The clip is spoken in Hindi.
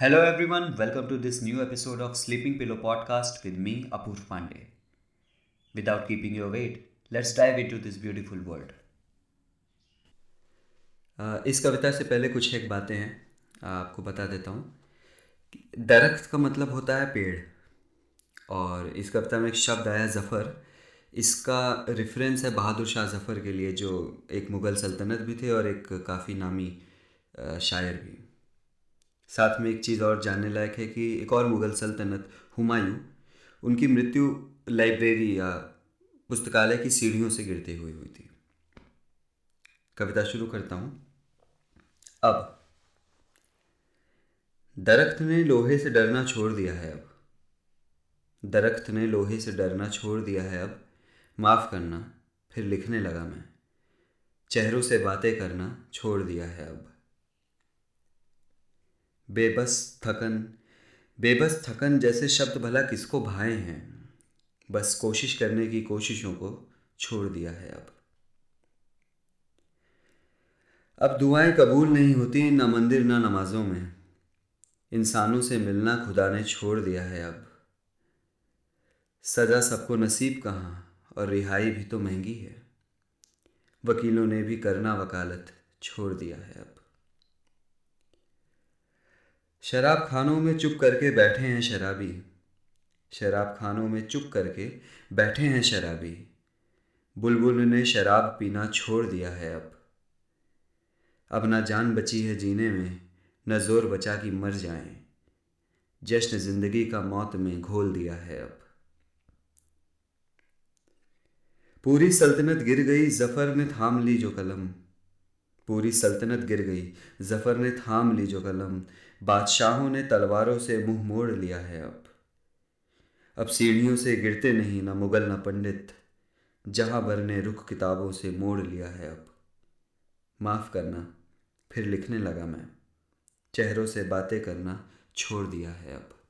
Hello everyone welcome to this new episode of sleeping pillow podcast with me Apoor Pandey without keeping your wait let's dive to this beautiful world इस कविता से पहले कुछ एक बातें हैं, आपको बता देता हूँ। दरख्त का मतलब होता है पेड़, और इस कविता में एक शब्द आया, जफ़र। इसका रेफरेंस है बहादुर शाह जफ़र के लिए, जो एक मुग़ल सल्तनत भी थे और एक काफ़ी नामी शायर भी। साथ में एक चीज़ और जानने लायक है कि एक और मुग़ल सल्तनत, हुमायूं, उनकी मृत्यु लाइब्रेरी या पुस्तकालय की सीढ़ियों से गिरते हुए हुई थी। कविता शुरू करता हूँ। अब, दरख्त ने लोहे से डरना छोड़ दिया है अब। दरख्त ने लोहे से डरना छोड़ दिया है अब। माफ़ करना, फिर लिखने लगा मैं। चेहरों से बातें करना छोड़ दिया है अब। बेबस थकन। बेबस थकन जैसे शब्द भला किसको भाए हैं? बस कोशिश करने की कोशिशों को छोड़ दिया है अब। अब दुआएँ कबूल नहीं होती, ना मंदिर, ना नमाजों में। इंसानों से मिलना खुदा ने छोड़ दिया है अब। सज़ा सबको नसीब कहाँ, और रिहाई भी तो महँगी है। वकीलों ने भी करना वकालत छोड़ दिया है अब। शराब खानों में चुप करके बैठे हैं शराबी। शराब खानों में चुप करके बैठे हैं शराबी। बुलबुल ने शराब पीना छोड़ दिया है अब। अब ना जान बची है जीने में, न ज़ोर बचा कि मर जाएँ। जश्न ज़िंदगी का मौत में घोल दिया है अब। पूरी सल्तनत गिर गई, ज़फ़र ने थाम ली जो कलम। पूरी सल्तनत गिर गई। ज़फ़र ने थाम ली जो कलम। बादशाहों ने तलवारों से मुँह मोड़ लिया है अब। अब सीढ़ियों से गिरते नहीं, ना मुगल, ना पंडित। जहाँ भर ने रुख किताबों से मोड़ लिया है अब। माफ़ करना, फिर लिखने लगा मैं। चेहरों से बातें करना छोड़ दिया है अब।